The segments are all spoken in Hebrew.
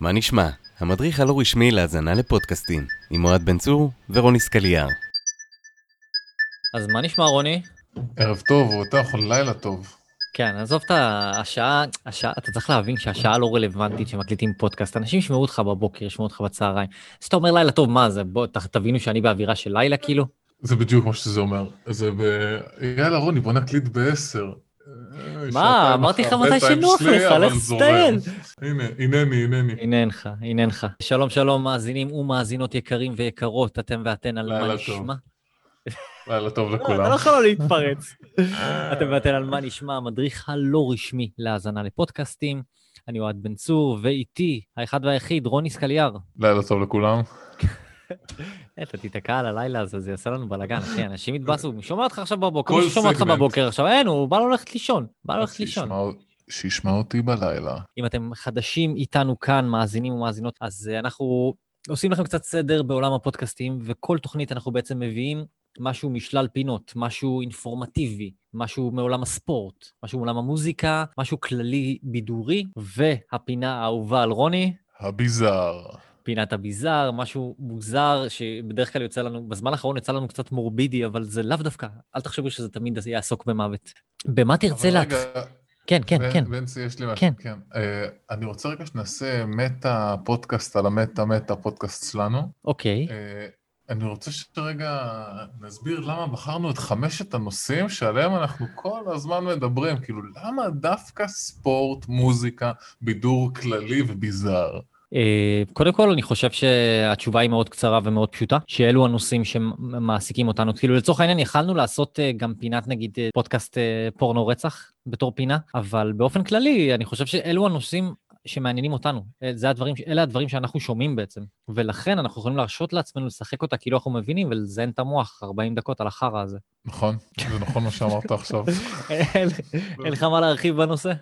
מה נשמע? המדריך הלא רשמי להאזנה לפודקאסטים, עם אוהד בן צור ורוני סקליאר. אז מה נשמע רוני? ערב טוב, או יותר נכון לילה טוב. כן, עזוב את השעה, השעה, אתה צריך להבין שהשעה לא רלוונטית שמקליטים פודקאסט. אנשים ישמעו אותך בבוקר, ישמעו אותך בצהריים. אז אתה אומר לילה טוב, מה זה? בוא, ת, תבינו שאני באווירה של לילה כאילו? זה בדיוק מה שזה אומר. זה ב... יאללה רוני, בוא נקליט בעשר. מה, אמרתי לך מתי שנוח לך, לך סטייל. הנה, הנני, הנני. הננך, הננך. שלום, שלום, מאזינים ומאזינות יקרים ויקרות, אתם ואתן על מה נשמע. לילה טוב לכולם. אתה לא יכול להתפרץ. אתם ואתן על מה נשמע, המדריך הלא רשמי להאזנה לפודקאסטים. אני אוהד בן צור, ואיתי, האחד והיחיד, רוני סקליאר. לילה טוב לכולם. אתה תיתקע על הלילה הזה, זה יעשה לנו בלאגן, אחי, אנשים יתבאסו, מי שומע אותך עכשיו בבוקר, מי שומע אותך בבוקר עכשיו, אין, הוא בא לו ללכת לישון, בא לו ללכת לישון. שישמע אותי בלילה. אם אתם חדשים איתנו כאן, מאזינים ומאזינות, אז אנחנו עושים לכם קצת סדר בעולם הפודקאסטים, וכל תוכנית אנחנו בעצם מביאים משהו משלל פינות, משהו אינפורמטיבי, משהו מעולם הספורט, משהו מעולם המוזיקה, משהו כללי בידורי, והפינה האהובה על רוני. הביזאר. פינת הביזאר, משהו מוזר שבדרך כלל יוצא לנו, בזמן האחרון יצא לנו קצת מורבידי, אבל זה לאו דווקא, אל תחשבו שזה תמיד יעסוק במוות. במה תרצה לה... כן, כן, כן. בנצי, יש לי משהו, כן. כן. Uh, אני רוצה רגע שנעשה מטה פודקאסט על המטה מטה פודקאסט שלנו. אוקיי. Okay. Uh, אני רוצה שרגע נסביר למה בחרנו את חמשת הנושאים שעליהם אנחנו כל הזמן מדברים. כאילו, למה דווקא ספורט, מוזיקה, בידור כללי וביזאר? אה, קודם כל, אני חושב שהתשובה היא מאוד קצרה ומאוד פשוטה, שאלו הנושאים שמעסיקים אותנו. כאילו, לצורך העניין, יכלנו לעשות אה, גם פינת, נגיד, אה, פודקאסט פורנו רצח בתור פינה, אבל באופן כללי, אני חושב שאלו הנושאים שמעניינים אותנו. זה הדברים, אלה הדברים שאנחנו שומעים בעצם. ולכן אנחנו יכולים להרשות לעצמנו לשחק אותה כאילו אנחנו מבינים ולזיין את המוח 40 דקות על החרא הזה. נכון, זה נכון מה שאמרת עכשיו. אין לך מה להרחיב בנושא?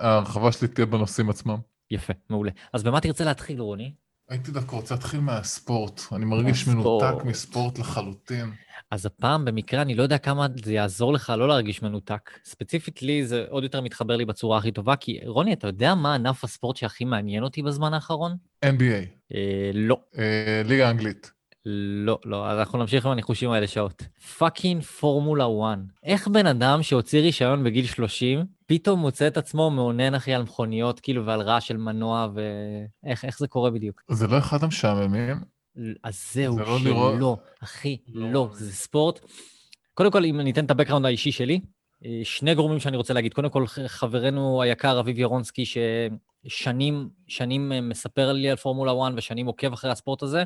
ההרחבה שלי תהיה בנושאים עצמם. יפה, מעולה. אז במה תרצה להתחיל, רוני? הייתי דווקא רוצה להתחיל מהספורט. אני מרגיש מנותק מספורט לחלוטין. אז הפעם במקרה אני לא יודע כמה זה יעזור לך לא להרגיש מנותק. ספציפית לי זה עוד יותר מתחבר לי בצורה הכי טובה, כי רוני, אתה יודע מה ענף הספורט שהכי מעניין אותי בזמן האחרון? NBA. אה, לא. אה, ליגה אנגלית. לא, לא, אז אנחנו נמשיך עם הניחושים האלה שעות. fucking פורמולה 1. איך בן אדם שהוציא רישיון בגיל 30, פתאום מוצא את עצמו מאונן אחי על מכוניות, כאילו, ועל רעש של מנוע, ואיך זה קורה בדיוק? זה לא אחד המשעממים? אז זהו, זה לא שלא, לראות... אחי, לא, לא, זה ספורט. קודם כל, אם ניתן את הבקראונד האישי שלי, אה, שני גורמים שאני רוצה להגיד. קודם כל, חברנו היקר, אביב ירונסקי, ששנים, שנים אה, מספר לי על פורמולה 1 ושנים עוקב אחרי הספורט הזה,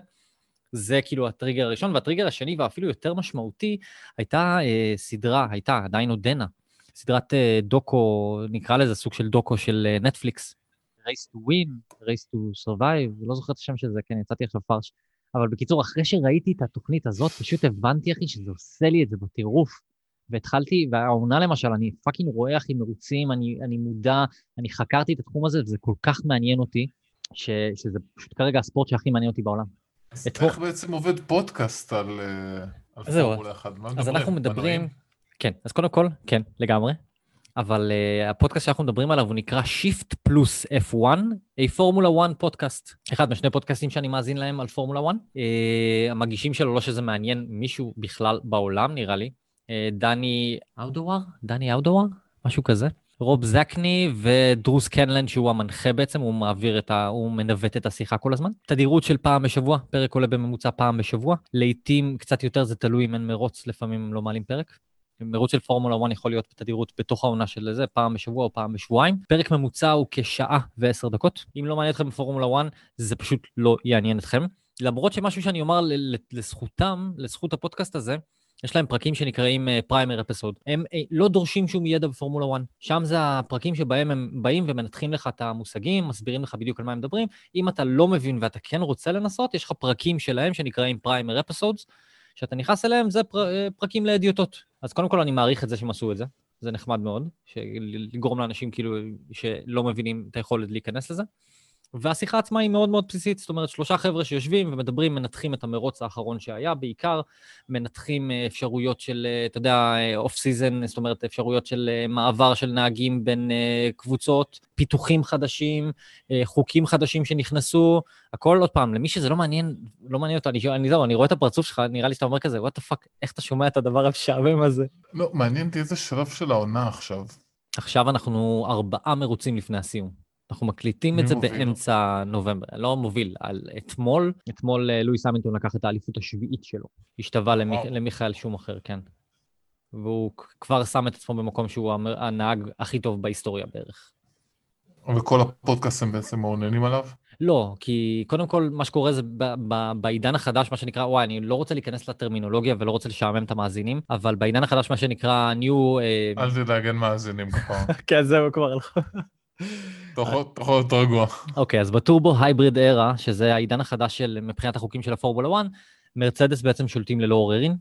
זה כאילו הטריגר הראשון, והטריגר השני, ואפילו יותר משמעותי, הייתה אה, סדרה, הייתה, עדיין עודנה, סדרת אה, דוקו, נקרא לזה סוג של דוקו של אה, נטפליקס, Race to Win, Race to Survive, לא זוכר את השם של זה, כן, יצאתי עכשיו פרש. אבל בקיצור, אחרי שראיתי את התוכנית הזאת, פשוט הבנתי, אחי, שזה עושה לי את זה בטירוף. והתחלתי, והעונה למשל, אני fucking רואה, אחי, מרוצים, אני, אני מודע, אני חקרתי את התחום הזה, וזה כל כך מעניין אותי, ש, שזה פשוט כרגע הספורט שהכי מעניין אותי בעולם. אז. איך בעצם עובד פודקאסט על, אה, על פורמולה 1? מה מדברים? אז אנחנו מדברים, כן, אז קודם כל, כן, לגמרי. אבל uh, הפודקאסט שאנחנו מדברים עליו הוא נקרא Shift פלוס F1, a פורמולה 1 פודקאסט. אחד משני פודקאסטים שאני מאזין להם על פורמולה 1. Uh, המגישים שלו, לא שזה מעניין מישהו בכלל בעולם, נראה לי. Uh, דני אאודוואר? דני אאודוואר? משהו כזה. רוב זקני ודרוס קנלן, שהוא המנחה בעצם, הוא מעביר את ה... הוא מנווט את השיחה כל הזמן. תדירות של פעם בשבוע, פרק עולה בממוצע פעם בשבוע. לעתים קצת יותר זה תלוי אם אין מרוץ, לפעמים הם לא מעלים פרק. מרוץ של פורמולה 1 יכול להיות בתדירות בתוך העונה של זה, פעם בשבוע או פעם בשבועיים. פרק ממוצע הוא כשעה ועשר דקות. אם לא מעניין אתכם בפורמולה 1, זה פשוט לא יעניין אתכם. למרות שמשהו שאני אומר לזכותם, לזכות הפודקאסט הזה, יש להם פרקים שנקראים primer אה, episode. הם אה, לא דורשים שום ידע בפורמולה 1. שם זה הפרקים שבהם הם באים ומנתחים לך את המושגים, מסבירים לך בדיוק על מה הם מדברים. אם אתה לא מבין ואתה כן רוצה לנסות, יש לך פרקים שלהם שנקראים primer episodes, שאתה נכנס אליהם, זה פר, אה, פרקים לאדיוטות. אז קודם כל אני מעריך את זה שהם עשו את זה, זה נחמד מאוד, לגרום לאנשים כאילו שלא מבינים את היכולת להיכנס לזה. והשיחה עצמה היא מאוד מאוד בסיסית, זאת אומרת, שלושה חבר'ה שיושבים ומדברים, מנתחים את המרוץ האחרון שהיה בעיקר, מנתחים אה, אפשרויות של, אה, אתה יודע, off season, זאת אומרת, אפשרויות של אה, מעבר של נהגים בין אה, קבוצות, פיתוחים חדשים, אה, חוקים חדשים שנכנסו, הכל עוד פעם, למי שזה לא מעניין, לא מעניין אותו, אני, אני, זהו, אני רואה את הפרצוף שלך, נראה לי שאתה אומר כזה, what the fuck, איך אתה שומע את הדבר המשעמם הזה? לא, מעניין אותי איזה שלב של העונה עכשיו. עכשיו אנחנו ארבעה מרוצים לפני הסיום. אנחנו מקליטים את זה מוביל? באמצע נובמבר, לא מוביל, על אתמול, אתמול אה, לואיס המילטון לקח את האליפות השביעית שלו, השתווה למיכ... וואו. למיכאל שומאחר, כן. והוא כבר שם את עצמו במקום שהוא הנהג הכי טוב בהיסטוריה בערך. וכל הפודקאסט הם בעצם מעוננים עליו. לא, כי קודם כל, מה שקורה זה ב- ב- בעידן החדש, מה שנקרא, וואי, אני לא רוצה להיכנס לטרמינולוגיה ולא רוצה לשעמם את המאזינים, אבל בעידן החדש, מה שנקרא New... אה, אל תדאג, אין מאזינים כפרה. כן, זהו, כבר הלכו. יכול להיות רגוע. אוקיי, אז בטורבו הייבריד ארה, שזה העידן החדש של, מבחינת החוקים של הפורמולה 1, מרצדס בעצם שולטים ללא עוררין,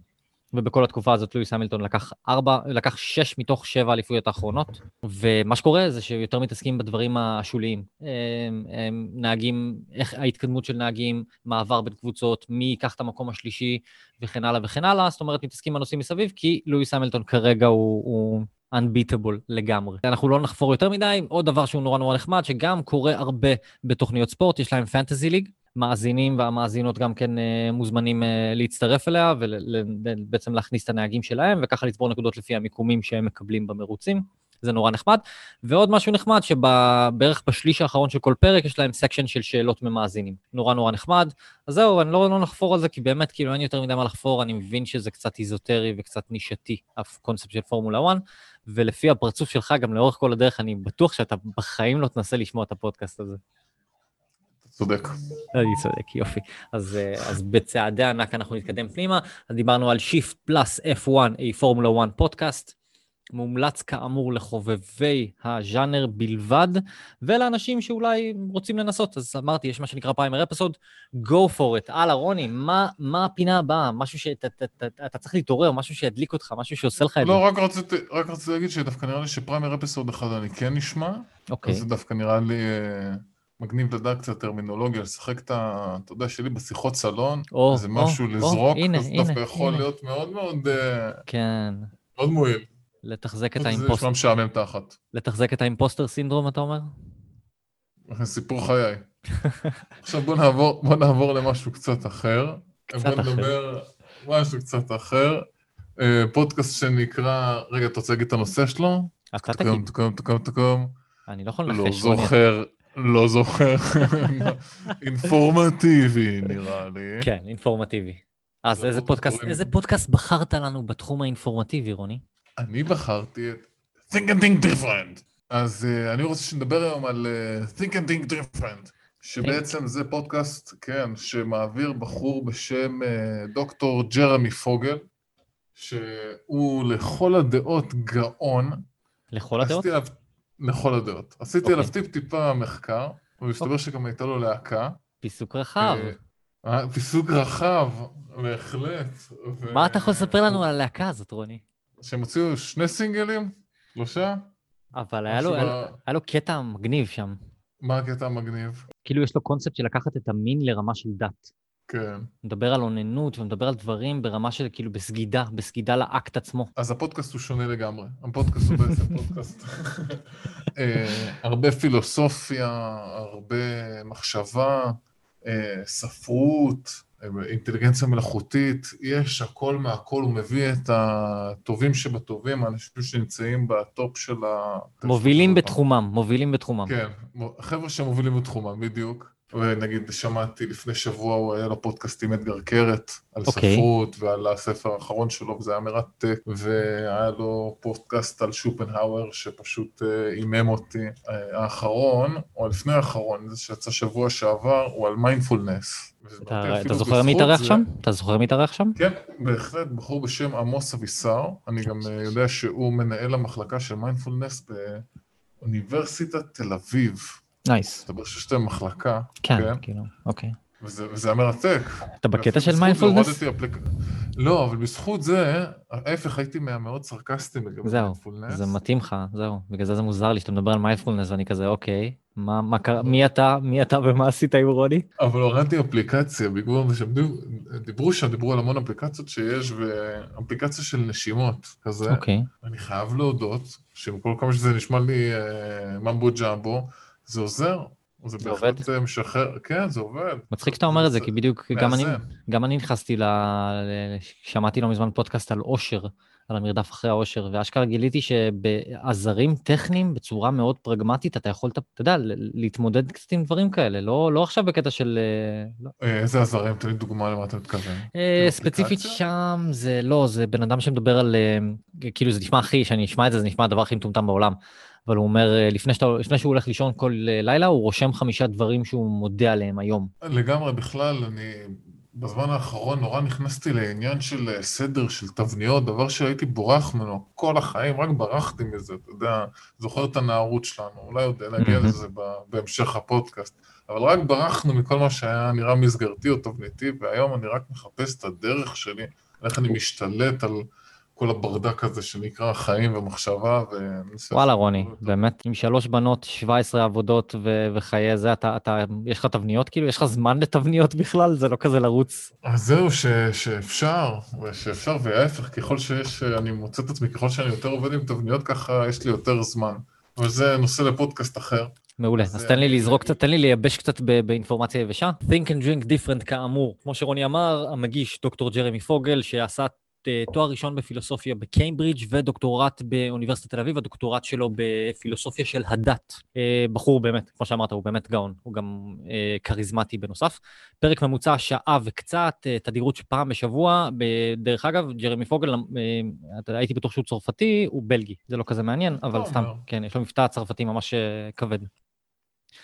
ובכל התקופה הזאת לואיס המילטון לקח ארבע, לקח שש מתוך שבע האליפויות האחרונות, ומה שקורה זה שיותר מתעסקים בדברים השוליים. הם, הם נהגים, איך ההתקדמות של נהגים, מעבר בין קבוצות, מי ייקח את המקום השלישי, וכן הלאה וכן הלאה, זאת אומרת, מתעסקים בנושאים מסביב, כי לואיס המילטון כרגע הוא... הוא unbeatable לגמרי. אנחנו לא נחפור יותר מדי, עוד דבר שהוא נורא נורא נחמד, שגם קורה הרבה בתוכניות ספורט, יש להם fantasy league, מאזינים והמאזינות גם כן אה, מוזמנים אה, להצטרף אליה ובעצם להכניס את הנהגים שלהם, וככה לצבור נקודות לפי המיקומים שהם מקבלים במרוצים. זה נורא נחמד. ועוד משהו נחמד, שבערך בשליש האחרון של כל פרק יש להם section של שאלות ממאזינים. נורא נורא נחמד. אז זהו, אני לא, לא נחפור על זה, כי באמת, כאילו, אין יותר מדי מה לחפור, אני מבין שזה קצת איזוטרי וקצת נישתי, הקונספט של פורמולה 1, ולפי הפרצוף שלך, גם לאורך כל הדרך, אני בטוח שאתה בחיים לא תנסה לשמוע את הפודקאסט הזה. צודק. אני צודק, יופי. אז, אה, אז בצעדי ענק אנחנו נתקדם פנימה. אז דיברנו על Shift פלאס F1, a Formula 1 פודקאסט. מומלץ כאמור לחובבי הז'אנר בלבד, ולאנשים שאולי רוצים לנסות. אז אמרתי, יש מה שנקרא פריימר אפסוד, go for it. הלאה, רוני, מה, מה הפינה הבאה? משהו שאתה אתה, אתה, אתה צריך להתעורר, משהו שידליק אותך, משהו שעושה לך את זה. לא, רק רציתי, רק רציתי להגיד שדווקא נראה לי שפריימר אפיסוד אחד אני כן נשמע. אוקיי, אז זה דווקא נראה לי אה, מגניב לדעת קצת טרמינולוגיה, לשחק את ה... אתה יודע, שלי בשיחות סלון, או, איזה או, משהו או, לזרוק, הנה, אז הנה, דווקא יכול הנה. להיות מאוד מאוד אה, כן. מאוד מועיל. לתחזק את, זה האימפוס... נשמע משעמם תחת. לתחזק את האימפוסטר סינדרום, אתה אומר? סיפור חיי. עכשיו בוא נעבור, בוא נעבור למשהו קצת אחר. קצת בוא אחר. נדבר משהו קצת אחר. אה, פודקאסט שנקרא, רגע, אתה רוצה להגיד את הנושא שלו? אתה תקום, תגיד. תקום, תקום, תקום. אני לא יכול לא לנחש. רוני. זוכר, לא זוכר. אינפורמטיבי נראה לי. כן, אינפורמטיבי. אז זה לא. איזה פודקאסט בחרת לנו בתחום האינפורמטיבי, רוני? אני בחרתי את Think and Think Different. אז uh, אני רוצה שנדבר היום על uh, Think and Think Different, שבעצם זה פודקאסט, כן, שמעביר בחור בשם uh, דוקטור ג'רמי פוגל, שהוא לכל הדעות גאון. לכל הדעות? עליו, לכל הדעות. עשיתי אוקיי. עליו טיפ-טיפה מחקר, ומסתבר שגם הייתה לו להקה. פיסוק רחב. פיסוק רחב, בהחלט. ו- מה אתה יכול לספר לנו על הלהקה הזאת, רוני? שהם הוציאו שני סינגלים? שלושה? אבל היה לו- היה היה לו קטע מגניב שם. מה הקטע המגניב? כאילו יש לו קונספט של לקחת את המין לרמה של דת. כן. מדבר על אוננות, ומדבר על דברים ברמה של כאילו בסגידה, בסגידה לאקט עצמו. אז הפודקאסט הוא שונה לגמרי. הפודקאסט הוא בעצם פודקאסט. אה, הרבה פילוסופיה, הרבה מחשבה, אה, ספרות, אינטליגנציה מלאכותית, יש הכל מהכל, הוא מביא את הטובים שבטובים, האנשים שנמצאים ב top של ה... מובילים בתחומם, מובילים בתחומם. כן, חבר'ה שמובילים בתחומם, בדיוק. ונגיד, שמעתי לפני שבוע, הוא היה לו פודקאסט עם אדגר קרת, על אוקיי. ספרות ועל הספר האחרון שלו, וזה היה מרתק, והיה לו פודקאסט על שופנהאואר, שפשוט אה, הימם אותי. אה, האחרון, או לפני האחרון, זה שיצא שבוע שעבר, הוא על מיינדפולנס. אתה אתה זוכר מי התארח שם? אתה זוכר מי התארח שם? כן, בהחלט, בחור בשם עמוס אבישר, אני גם אה, יודע שהוא מנהל המחלקה של מיינדפולנס באוניברסיטת תל אביב. נייס. שיש להם מחלקה, כן, כן. כאילו, אוקיי. וזה, וזה היה מרתק. אתה בקטע של מיינדפולנס? הורדתי אפליק... לא, אבל בזכות זה, ההפך, הייתי מהמאוד סרקסטי לגבי זהו, מיינדפולנס. זה מתאים לך, זהו. בגלל זה זה מוזר לי שאתה מדבר על מיינדפולנס ואני כזה, אוקיי, מה, מה קרה? מי אתה? מי אתה ומה עשית עם רוני? אבל הורדתי אפליקציה, בעקבות זה שהם דיברו- דיברו שם, דיברו על המון אפליקציות שיש, ואפליקציה של נשימות כזה. אוקיי. אני חייב להודות, שעם כל כמה שזה נשמע לי אה, ממבו ג'מבו, זה עוזר. זה זה בהחלט אה, משחרר, כן, זה עובד. מצחיק שאתה אומר את זה, כי בדיוק גם אני. גם אני נכנסתי ל... שמעתי לא מזמן פודקאסט על אושר, על המרדף אחרי האושר, ואשכרה גיליתי שבעזרים טכניים, בצורה מאוד פרגמטית, אתה יכול, אתה יודע, להתמודד קצת עם דברים כאלה, לא, לא עכשיו בקטע של... אה, לא. אה, איזה עזרים? תן לי דוגמה למה אתה מתכוון. אה, כאילו ספציפית? שם זה לא, זה בן אדם שמדבר על, כאילו זה נשמע הכי, שאני אשמע את זה, זה נשמע הדבר הכי מטומטם בעולם. אבל הוא אומר, אה, לפני, שאתה, לפני שהוא הולך לישון כל אה, לילה, הוא רושם חמישה דברים שהוא מודה עליהם היום. לגמרי, בכלל, אני בזמן האחרון נורא נכנסתי לעניין של אה, סדר, של תבניות, דבר שהייתי בורח ממנו כל החיים, רק ברחתי מזה, אתה יודע, זוכר את הנערות שלנו, אולי עוד נגיע. לזה בהמשך הפודקאסט, אבל רק ברחנו מכל מה שהיה נראה מסגרתי או תבניתי, והיום אני רק מחפש את הדרך שלי, איך אני משתלט על כל הברדק הזה שנקרא חיים ומחשבה, ומנסה... וואלה, רוני, יותר. באמת, עם שלוש בנות, 17 עבודות ו- וחיי זה, אתה, אתה, יש לך תבניות כאילו? יש לך זמן לתבניות בכלל? זה לא כזה לרוץ. אז זהו, ש, שאפשר, שאפשר, וההפך, ככל שיש, אני מוצא את עצמי, ככל שאני יותר עובד עם תבניות, ככה יש לי יותר זמן. אבל זה נושא לפודקאסט אחר. מעולה. אז תן לי אני- לזרוק קצת, תן לי לייבש קצת באינפורמציה יבשה. Think and Drink Different כאמור. כמו שרוני אמר, המגיש דוקטור ג'רמי פוגל, שעשה אה, תואר ראשון בפילוסופיה בקיימברידג' ודוקטורט באוניברסיטת תל אביב, הדוקטורט שלו בפילוסופיה של הדת. אה, בחור באמת, כמו שאמרת, הוא באמת גאון, הוא גם אה, כריזמטי בנוסף. פרק ממוצע שעה וקצת, אה, תדירות של פעם בשבוע. דרך אגב, ג'רמי פוגל, אה, הייתי בטוח שהוא צרפתי, הוא בלגי. זה לא כזה מעניין, אבל סתם. כן, יש לו מבטא צרפתי ממש אה, כבד.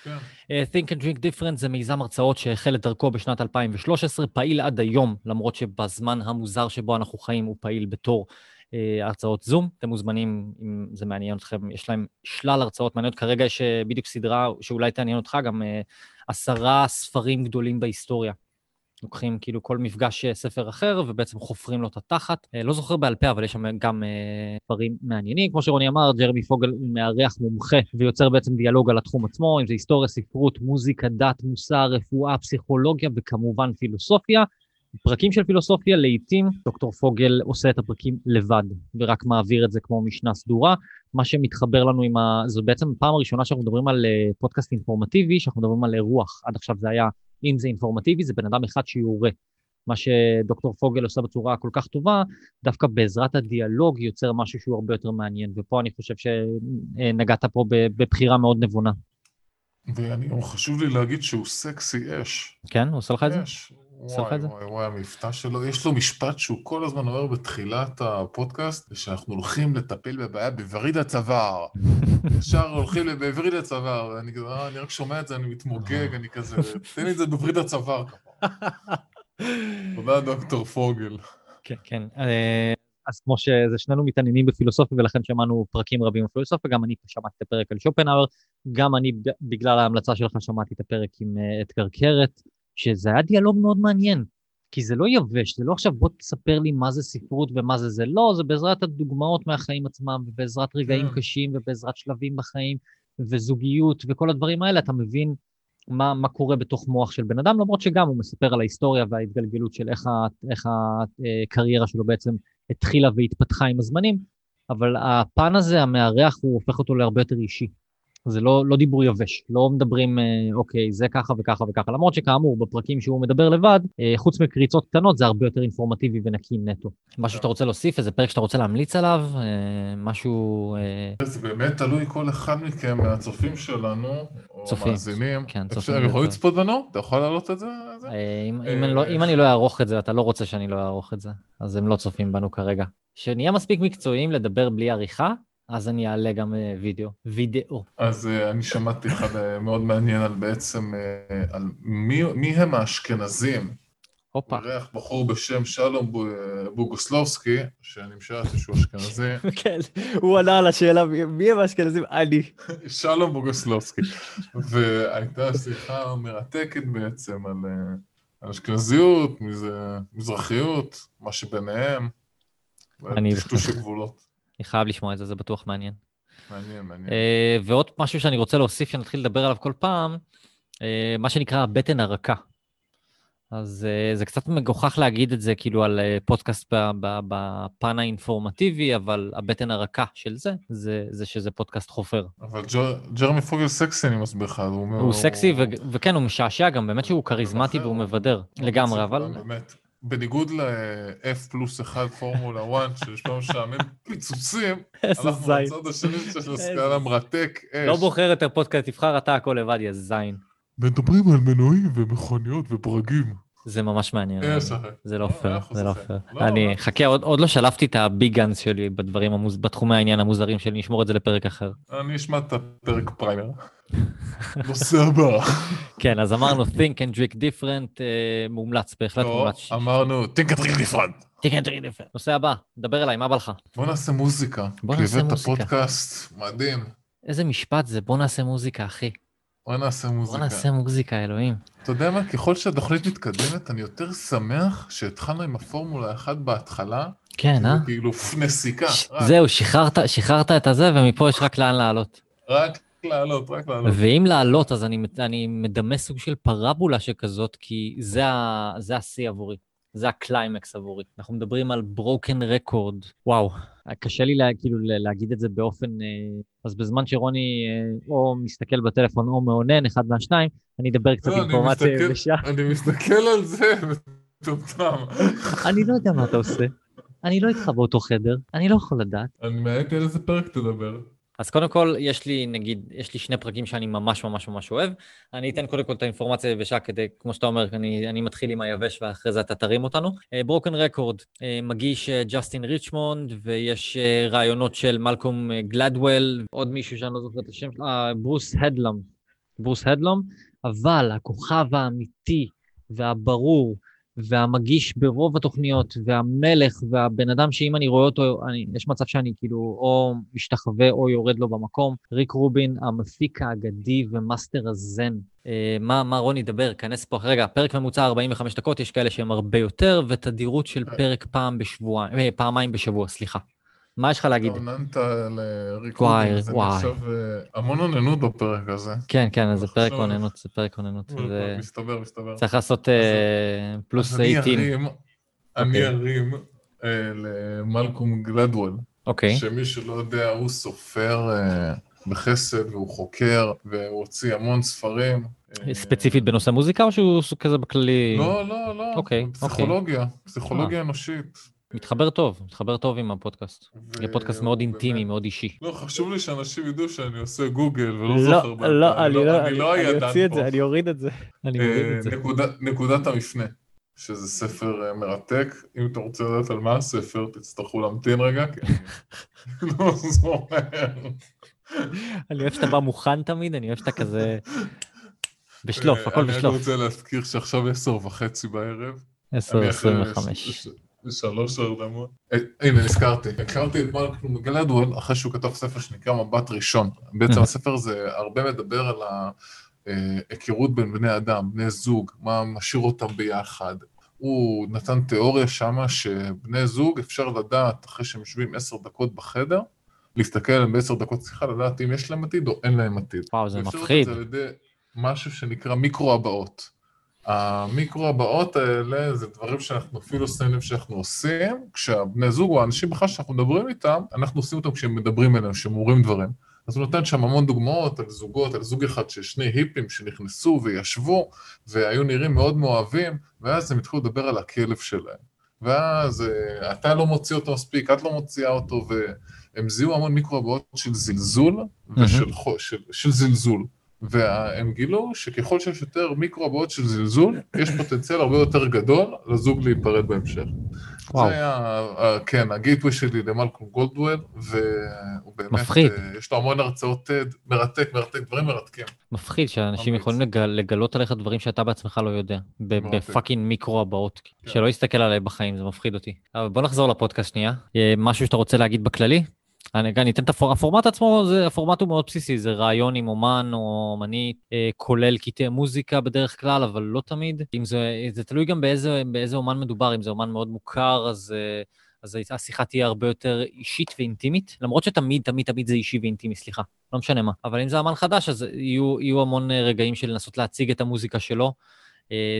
כן. Uh, Think and Drink Different זה מיזם הרצאות שהחל את דרכו בשנת 2013, פעיל עד היום, למרות שבזמן המוזר שבו אנחנו חיים הוא פעיל בתור uh, הרצאות זום. אתם מוזמנים, אם זה מעניין אתכם, יש להם שלל הרצאות מעניינות. כרגע יש uh, בדיוק סדרה שאולי תעניין אותך, גם uh, עשרה ספרים גדולים בהיסטוריה. לוקחים כאילו כל מפגש אה, ספר אחר ובעצם חופרים לו את התחת. אה, לא זוכר בעל פה, אבל יש שם גם אה, דברים מעניינים. כמו שרוני אמר, ג'רמי פוגל מארח מומחה ויוצר בעצם דיאלוג על התחום עצמו, אם זה היסטוריה, ספרות, מוזיקה, דת, מוסר, רפואה, פסיכולוגיה וכמובן פילוסופיה. פרקים של פילוסופיה, לעיתים דוקטור פוגל עושה את הפרקים לבד, ורק מעביר את זה כמו משנה סדורה. מה שמתחבר לנו עם ה... זו בעצם הפעם הראשונה שאנחנו מדברים על פודקאסט אינפורמטיבי, שאנחנו מדברים על אירוח. עד עכשיו זה היה אם זה אינפורמטיבי, זה בן אדם אחד שיורה. מה שדוקטור פוגל עושה בצורה כל כך טובה, דווקא בעזרת הדיאלוג יוצר משהו שהוא הרבה יותר מעניין, ופה אני חושב שנגעת פה בבחירה מאוד נבונה. ואני חשוב לי להגיד שהוא סקסי אש. כן? הוא עושה לך את זה? אש. וואי? וואי וואי, המבטא שלו, יש לו משפט שהוא כל הזמן אומר בתחילת הפודקאסט, שאנחנו הולכים לטפל בבעיה בווריד הצוואר. ישר הולכים בווריד הצוואר, ואני כזה, אה, אני רק שומע את זה, אני מתמוגג, אני כזה, תן לי את זה בווריד הצוואר ככה. תודה, דוקטור פוגל. כן, כן. אה, אז כמו שזה, שנינו מתעניינים בפילוסופיה, ולכן שמענו פרקים רבים בפילוסופיה, גם אני שמעתי את הפרק על שופנהאואר, גם אני, בגלל ההמלצה שלך, שמעתי את הפרק עם אה, אתגר קרת, שזה היה דיאלוג מאוד מעניין, כי זה לא יבש, זה לא עכשיו בוא תספר לי מה זה ספרות ומה זה זה, לא, זה בעזרת הדוגמאות מהחיים עצמם, ובעזרת רגעים כן. קשים, ובעזרת שלבים בחיים, וזוגיות, וכל הדברים האלה, אתה מבין מה, מה קורה בתוך מוח של בן אדם, למרות שגם הוא מספר על ההיסטוריה וההתגלגלות של איך, ה, איך הקריירה שלו בעצם התחילה והתפתחה עם הזמנים, אבל הפן הזה, המארח, הוא הופך אותו להרבה יותר אישי. זה לא, לא דיבור יבש, לא מדברים, אה, אוקיי, זה ככה וככה וככה, למרות שכאמור, בפרקים שהוא מדבר לבד, אה, חוץ מקריצות קטנות, זה הרבה יותר אינפורמטיבי ונקי נטו. משהו שאתה רוצה להוסיף, איזה פרק שאתה רוצה להמליץ עליו, אה, משהו... אה, זה באמת תלוי כל אחד מכם מהצופים שלנו, או צופים. מאזינים. כן, צופים הם יכולים. לצפות בנו? אתה יכול להעלות את זה? אה, אם, אה, אם, אני לא, אם אני לא אערוך את זה, אתה לא רוצה שאני לא אערוך את זה, אז הם לא צופים בנו כרגע. כשנהיה מספיק מקצועיים לדבר בלי עריכה, אז אני אעלה גם אה, וידאו. וידאו. אז אה, אני שמעתי אחד אה, מאוד מעניין על בעצם, על מי, מי הם האשכנזים. הופה. אירח בחור בשם שלום בו- בוגוסלובסקי, שאני משער שהוא אשכנזי, כן, הוא ענה על השאלה, מי הם האשכנזים? אני. שלום בוגוסלובסקי. והייתה שיחה מרתקת בעצם על, על אשכנזיות, מזרחיות, מה שביניהם. אני- טשטוש הגבולות. אני חייב לשמוע את זה, זה בטוח מעניין. מעניין, מעניין. אה, ועוד משהו שאני רוצה להוסיף, שנתחיל לדבר עליו כל פעם, אה, מה שנקרא הבטן הרכה. אז אה, זה קצת מגוחך להגיד את זה כאילו על פודקאסט בפן האינפורמטיבי, אבל הבטן הרכה של זה, זה, זה שזה פודקאסט חופר. אבל ג'ר- ג'רמי פוגל סקסי, אני מסביר לך. הוא הוא סקסי, ו- וכן, הוא משעשע גם, באמת שהוא כריזמטי והוא מבדר לגמרי, אבל... באמת. בניגוד ל-F פלוס 1 פורמולה 1, שיש פעם משעמם פיצוצים, אנחנו. בצד השני של הסקאלה מרתק אש. לא בוחר יותר פודקאסט, תבחר אתה הכל לבד, יא זין. מדברים על מנועים ומכוניות וברגים. זה ממש מעניין. לך. זה לא לא, פייר, זה לא. פייר. לא, אני, לא. חכה, עוד עוד לא שלפתי את ה big guns שלי בתחומי העניין המוזרים שלי, נשמור את זה לפרק אחר. אני אשמע את הפרק פריימר. נושא הבא. כן, אז אמרנו think and drink different, אה, מומלץ, בהחלט לא, מומלץ. אמרנו, תינקטריק נפרד. think and drink different. נושא הבא, דבר אליי, מה בא לך? בוא נעשה מוזיקה. בוא כי נעשה הבאת מוזיקה. פודקאסט מדהים. איזה משפט זה, בוא נעשה מוזיקה, אחי. בוא נעשה בוא מוזיקה. נעשה מוזיקה, אלוהים. אתה יודע מה, ככל שהתוכנית מתקדמת, אני יותר שמח שהתחלנו עם הפורמולה 1 בהתחלה. כן, אה? כאילו נסיקה. זהו, שחררת, שחררת את הזה, ומפה יש רק לאן לעלות. רק לעלות, רק לעלות. ואם לעלות, אז אני, אני מדמה סוג של פרבולה שכזאת, כי זה, ה, זה השיא עבורי. זה הקליימקס עבורי. אנחנו מדברים על Broken Record. וואו, קשה לי לה, כאילו לה- להגיד את זה באופן... אה, אז בזמן שרוני אה, או מסתכל בטלפון או מאונן, אחד מהשניים, אני אדבר קצת לא, אינפורמציה יבשה. אני מסתכל על זה מטומטם. אני לא יודע מה אתה עושה. אני לא איתך באותו חדר, אני לא יכול לדעת. אני מעט על איזה פרק תדבר. אז קודם כל, יש לי, נגיד, יש לי שני פרקים שאני ממש ממש ממש אוהב. אני אתן קודם כל את האינפורמציה היבשה כדי, כמו שאתה אומר, אני, אני מתחיל עם היבש ואחרי זה אתה תרים אותנו. ברוקן רקורד, מגיש אה, ג'סטין ריצ'מונד, ויש אה, רעיונות של מלקום אה, גלדוול, עוד מישהו שאני לא זוכר את השם שלו, אה, ברוס הדלום. ברוס הדלום, אבל הכוכב האמיתי והברור והמגיש ברוב התוכניות, והמלך, והבן אדם שאם אני רואה אותו, אני, יש מצב שאני כאילו או משתחווה או יורד לו במקום. ריק רובין, המפיק האגדי ומאסטר הזן. אה, מה, מה רוני, דבר, כנס פה. רגע, פרק ממוצע 45 דקות, יש כאלה שהם הרבה יותר, ותדירות של פרק פעם בשבוע, אה, פעמיים בשבוע, סליחה. מה יש לך להגיד? אתה עוננת לריק וואי, רובין, זה. נחשב אה, המון עוננות בפרק הזה. כן, כן, זה פרק עוננות, זה פרק עוננות. זה... מסתבר, מסתבר. צריך לעשות אה, פלוס אז אני 18. ארים, אני אוקיי. ארים אה, למלקום גלדוול, אוקיי. שמי שלא יודע, הוא סופר אה, בחסד והוא חוקר, והוא הוציא המון ספרים. אה, ספציפית בנושא מוזיקה, או שהוא כזה בכללי? לא, לא, לא, אוקיי, פסיכולוגיה, פסיכולוגיה אנושית. מתחבר טוב, מתחבר טוב עם הפודקאסט. זה פודקאסט מאוד אינטימי, מאוד אישי. לא, חשוב לי שאנשים ידעו שאני עושה גוגל ולא לא, זוכר. בעל לא. אני לא, אני לא אני הידען אוציא את פה. זה, אני אוריד את זה. אני מוריד אה, את זה. נקודת- נקודת המפנה, שזה ספר אה, מרתק. אם אתה רוצה לדעת על מה הספר, תצטרכו להמתין רגע, כי אני לא זוכר. אני אוהב שאתה בא מוכן תמיד, אני אוהב שאתה כזה... בשלוף, אה, הכל אני בשלוף. רוצה להזכיר שעכשיו עשר וחצי בערב. 10, אני אחרי 25. ש- ש- שלוש הרדמות. אה, הנה, נזכרתי. הכרתי את מלכלום גלדוול אחרי שהוא כתב ספר שנקרא מבט ראשון. בעצם Mhm. הספר הזה הרבה מדבר על ההיכרות בין בני אדם, בני זוג, מה משאיר אותם ביחד. הוא נתן תיאוריה שמה שבני זוג אפשר לדעת, אחרי שהם יושבים עשר דקות בחדר, להסתכל עליהם בעשר דקות שיחה, לדעת אם יש להם עתיד או אין להם עתיד. וואו, זה מפחיד. לעשות את זה על ידי משהו שנקרא מיקרו הבאות. המיקרו הבאות האלה זה דברים שאנחנו אפילו שמים לב שאנחנו עושים, כשהבני זוג או האנשים בכלל שאנחנו מדברים איתם, אנחנו עושים אותם כשהם מדברים אליהם, כשהם אומרים דברים. אז הוא נותן שם המון דוגמאות על זוגות, על זוג אחד של שני היפים שנכנסו וישבו, והיו נראים מאוד מאוהבים, ואז הם התחילו לדבר על הכלב שלהם. ואז אה, אתה לא מוציא אותו מספיק, את לא מוציאה אותו, והם זיהו המון מיקרו הבאות של זלזול ושל חו- של, של זלזול. והם גילו שככל שיש יותר מיקרו הבעות של זלזול, יש פוטנציאל הרבה יותר גדול לזוג להיפרד בהמשך. וואו. זה היה, ה- כן, ה gateway שלי למלקולם גלדוול, והוא באמת, מפחיד. אה, יש לו המון הרצאות TED, מרתק, מרתק, דברים מרתקים. מפחיד שאנשים ממליץ. יכולים לגל, לגלות עליך דברים שאתה בעצמך לא יודע. בפאקינג מיקרו הבעות. כן. שלא יסתכל עליי בחיים, זה מפחיד אותי. אבל בוא נחזור לפודקאסט שנייה. אה, משהו שאתה רוצה להגיד בכללי? אני, אני אתן את הפור... הפורמט עצמו, זה, הפורמט הוא מאוד בסיסי, זה רעיון עם אומן או אומנית, אה, כולל קטעי מוזיקה בדרך כלל, אבל לא תמיד. אם זה, זה תלוי גם באיזה, באיזה אומן מדובר, אם זה אומן מאוד מוכר, אז, אה, אז השיחה תהיה הרבה יותר אישית ואינטימית, למרות שתמיד, תמיד, תמיד זה אישי ואינטימי, סליחה, לא משנה מה. אבל אם זה אמן חדש, אז יהיו, יהיו המון אה, רגעים של לנסות להציג את המוזיקה שלו,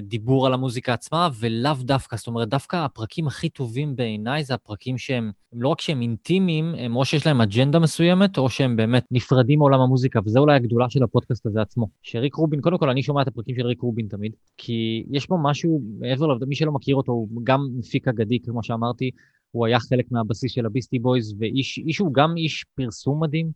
דיבור על המוזיקה עצמה, ולאו דווקא, זאת אומרת, דווקא הפרקים הכי טובים בעיניי זה הפרקים שהם, הם לא רק שהם אינטימיים, הם או שיש להם אג'נדה מסוימת, או שהם באמת נפרדים מעולם המוזיקה, וזה אולי הגדולה של הפודקאסט הזה עצמו. שריק רובין, קודם כל, אני שומע את הפרקים של ריק רובין תמיד, כי יש בו משהו, מעבר לעובדה, מי שלא מכיר אותו, הוא גם מפיק אגדי, כמו שאמרתי, הוא היה חלק מהבסיס של הביסטי בויז, ואיש איש הוא גם איש פרסום מדהים,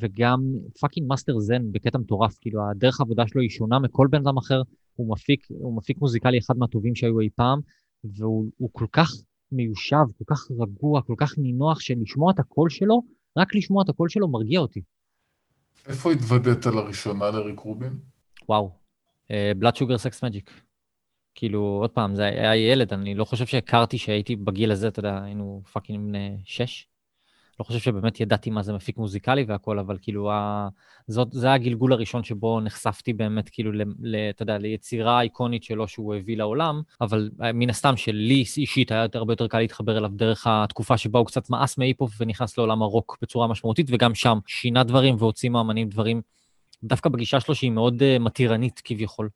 וגם פאקינג master זן בקטע מטורף, כאילו הדרך העבודה שלו היא שונה מכל בן אדם אחר, הוא מפיק, הוא מפיק מוזיקלי אחד מהטובים שהיו אי פעם, והוא כל כך מיושב, כל כך רגוע, כל כך נינוח, שלשמוע את הקול שלו, רק לשמוע את הקול שלו מרגיע אותי. איפה התוודעת לראשונה לריק רובין? וואו, בלאד שוגר סקס מג'יק. כאילו, עוד פעם, זה היה ילד, אני לא חושב שהכרתי שהייתי בגיל הזה, אתה יודע, היינו פאקינג בני שש. לא חושב שבאמת ידעתי מה זה מפיק מוזיקלי והכל, אבל כאילו, ה... זאת, זה הגלגול הראשון שבו נחשפתי באמת, כאילו, אתה יודע, ליצירה האיקונית שלו שהוא הביא לעולם, אבל אה, מן הסתם שלי אישית היה הרבה יותר קל להתחבר אליו דרך התקופה שבה הוא קצת מאס מהיפ-הופ ונכנס לעולם הרוק בצורה משמעותית, וגם שם שינה דברים והוציא מאמנים דברים, דווקא בגישה שלו שהיא מאוד uh, מתירנית כביכול.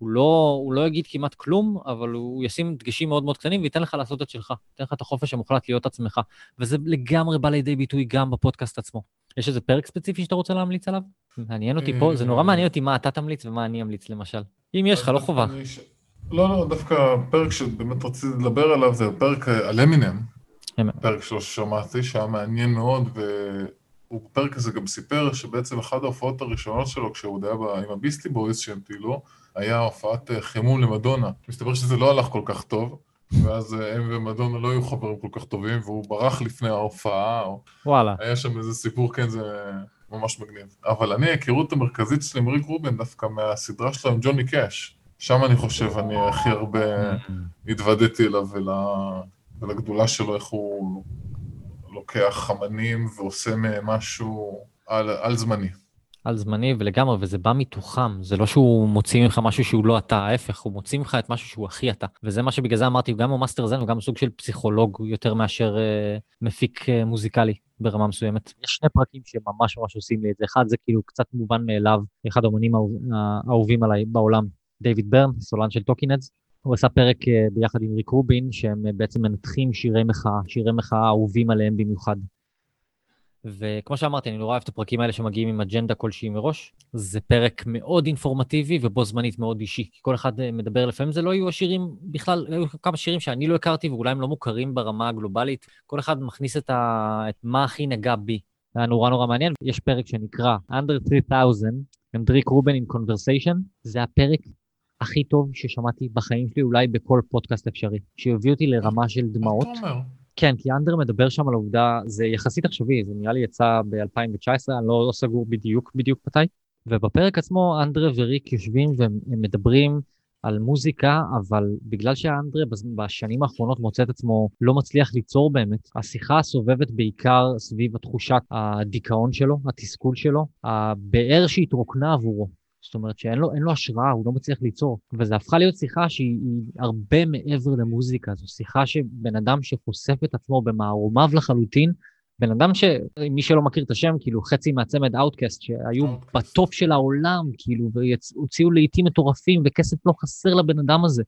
הוא לא, הוא לא יגיד כמעט כלום, אבל הוא ישים דגשים מאוד מאוד קטנים וייתן לך לעשות את שלך. ייתן לך את החופש המוחלט להיות עצמך. וזה לגמרי בא לידי ביטוי גם בפודקאסט עצמו. יש איזה פרק ספציפי שאתה רוצה להמליץ עליו? מעניין אותי פה, זה נורא מעניין אותי מה אתה תמליץ ומה אני אמליץ למשל. אם יש לך, לא חובה. לא, לא, דווקא הפרק שבאמת רציתי לדבר עליו זה הפרק על אמינם. פרק שלו ששמעתי, שהיה מעניין מאוד, והוא בפרק הזה גם סיפר שבעצם אחת ההופעות הראשונות שלו, כשהוא היה עם הביסטי בויז שהם טיילו, היה הופעת אה, חימום למדונה. מסתבר שזה לא הלך כל כך טוב, ואז אה, הם ומדונה לא היו חברים כל כך טובים, והוא ברח לפני ההופעה. וואלה. היה שם איזה סיפור, כן, זה ממש מגניב. אבל אני, ההיכרות המרכזית שלי עם ריק רובין דווקא מהסדרה שלו עם ג'וני קאש. שם אני חושב, אני הכי הרבה התוודעתי אליו ול... ולגדולה שלו, איך הוא לוקח אומנים ועושה מהם משהו על, על זמני. על זמני ולגמרי, וזה בא מתוכם. זה לא שהוא מוציא ממך משהו שהוא לא אתה, ההפך, הוא מוציא ממך את משהו שהוא הכי אתה. וזה מה שבגלל זה אמרתי, גם הוא מאסטר זן וגם סוג של פסיכולוג יותר מאשר אה, מפיק אה, מוזיקלי ברמה מסוימת. יש שני פרקים שממש ממש עושים לי את זה. אחד זה כאילו קצת מובן מאליו, אחד האומנים האהובים עליי בעולם, דיוויד ברן, סולן של טוקינג הדס. הוא עשה פרק אה, ביחד עם ריק רובין, שהם אה, בעצם מנתחים שירי מחאה, שירי מחאה אהובים עליהם במיוחד. וכמו שאמרתי, אני נורא אוהב את הפרקים האלה שמגיעים עם אג'נדה כלשהי מראש. זה פרק מאוד אינפורמטיבי ובו זמנית מאוד אישי, כי כל אחד אה, מדבר, לפעמים זה לא יהיו השירים, בכלל, היו כמה שירים שאני לא הכרתי ואולי הם לא מוכרים ברמה הגלובלית. כל אחד מכניס את, ה... את מה הכי נגע בי. זה היה נורא נורא מעניין. יש פרק שנקרא Under 3000, עם דריק רובן עם Conversation. זה הפרק הכי טוב ששמעתי בחיים שלי, אולי בכל פודקאסט אפשרי, שהביא אותי לרמה של דמעות. מה אתה אומר? כן, כי אנדר מדבר שם על העובדה, זה יחסית עכשווי, זה נראה לי יצא ב-2019, אני לא, לא סגור בדיוק בדיוק מתי. ובפרק עצמו אנדרה וריק יושבים והם מדברים על מוזיקה, אבל בגלל שאנדרה בשנים האחרונות מוצא את עצמו לא מצליח ליצור באמת, השיחה סובבת בעיקר סביב התחושת הדיכאון שלו, התסכול שלו, הבאר שהתרוקנה עבורו. זאת אומרת שאין לו, לו השראה, הוא לא מצליח ליצור. וזו הפכה להיות שיחה שהיא הרבה מעבר למוזיקה, זו שיחה שבן אדם שחושף את עצמו במערומיו לחלוטין, בן אדם ש... מי שלא מכיר את השם, כאילו חצי מהצמד Outcast, שהיו Outcast. בטופ של העולם, כאילו, והוציאו להיטים מטורפים, וכסף לא חסר לבן אדם הזה.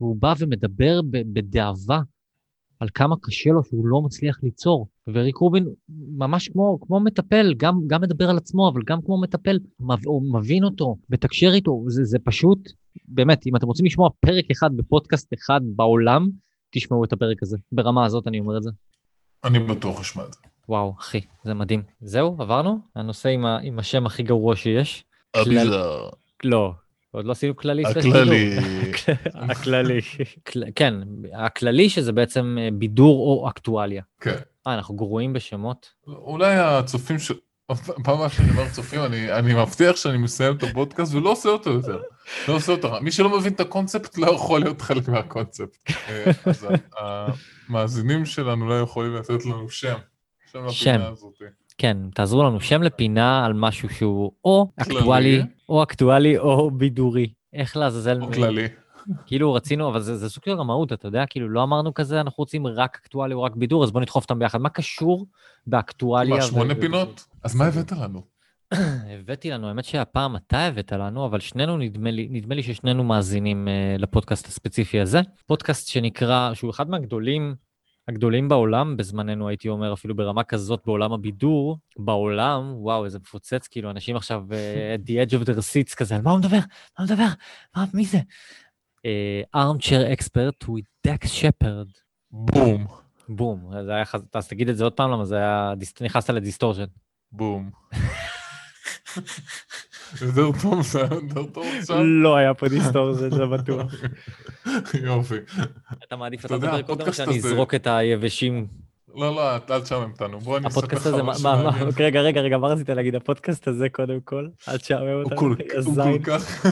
והוא בא ומדבר בדאבה על כמה קשה לו שהוא לא מצליח ליצור. וריק רובין ממש כמו, כמו מטפל, גם, גם מדבר על עצמו, אבל גם כמו מטפל, הוא מבין אותו, מתקשר איתו, זה, זה פשוט, באמת, אם אתם רוצים לשמוע פרק אחד בפודקאסט אחד בעולם, תשמעו את הפרק הזה. ברמה הזאת אני אומר את זה. אני בטוח אשמע את זה. וואו, אחי, זה מדהים. זהו, עברנו? הנושא עם, ה, עם השם הכי גרוע שיש. אביזר. לא, עוד לא עשינו כללי. הכללי. הכללי. כן, הכללי שזה בעצם אה, בידור או אקטואליה. כן. אה, אנחנו גרועים בשמות? אולי הצופים ש... פעם הבאה שאני אומר צופים, אני, אני מבטיח שאני מסיים את הפודקאסט ולא עושה אותו יותר. לא עושה אותו. מי שלא מבין את הקונספט לא יכול להיות חלק מהקונספט. אה, אז המאזינים שלנו לא יכולים לתת לנו שם. שם לפינה הזאת. כן, תעזרו לנו, שם לפינה על משהו שהוא או אקטואלי, או אקטואלי או בידורי. איך לעזאזל... או כללי. כאילו רצינו, אבל זה, זה סוג של רמאות, אתה יודע, כאילו לא אמרנו כזה, אנחנו רוצים רק אקטואליה או רק בידור, אז בוא נדחוף אותם ביחד. מה קשור באקטואליה? מה, שמונה ו- פינות? אז מה הבאת לנו? הבאתי לנו, האמת שהפעם אתה הבאת לנו, אבל שנינו, נדמה לי, נדמה לי ששנינו מאזינים uh, לפודקאסט הספציפי הזה. פודקאסט שנקרא, שהוא אחד מהגדולים, הגדולים בעולם, בזמננו הייתי אומר, אפילו ברמה כזאת בעולם הבידור, בעולם, וואו, איזה מפוצץ, כאילו, אנשים עכשיו uh, at the edge of their seats כזה, על מה הוא מדבר? מה הוא מדבר? מה, מי זה? Uh, armchair expert with Dex Shepard. בום, בום. אז תגיד את זה עוד פעם, למה זה היה, נכנסת לדיסטורשן. בום. יותר טוב, זה היה יותר טוב עכשיו? לא היה פה דיסטורשן, זה בטוח. יופי. אתה מעדיף אתה לדבר קודם, שאני הזה- אזרוק את היבשים? לא, לא, אל תשעמם אותנו. בוא אני אספר לך משהו מעניין. רגע, רגע, רגע, מה רצית להגיד? הפודקאסט הזה קודם כל, אל תשעמם אותנו, הוא. כל כך...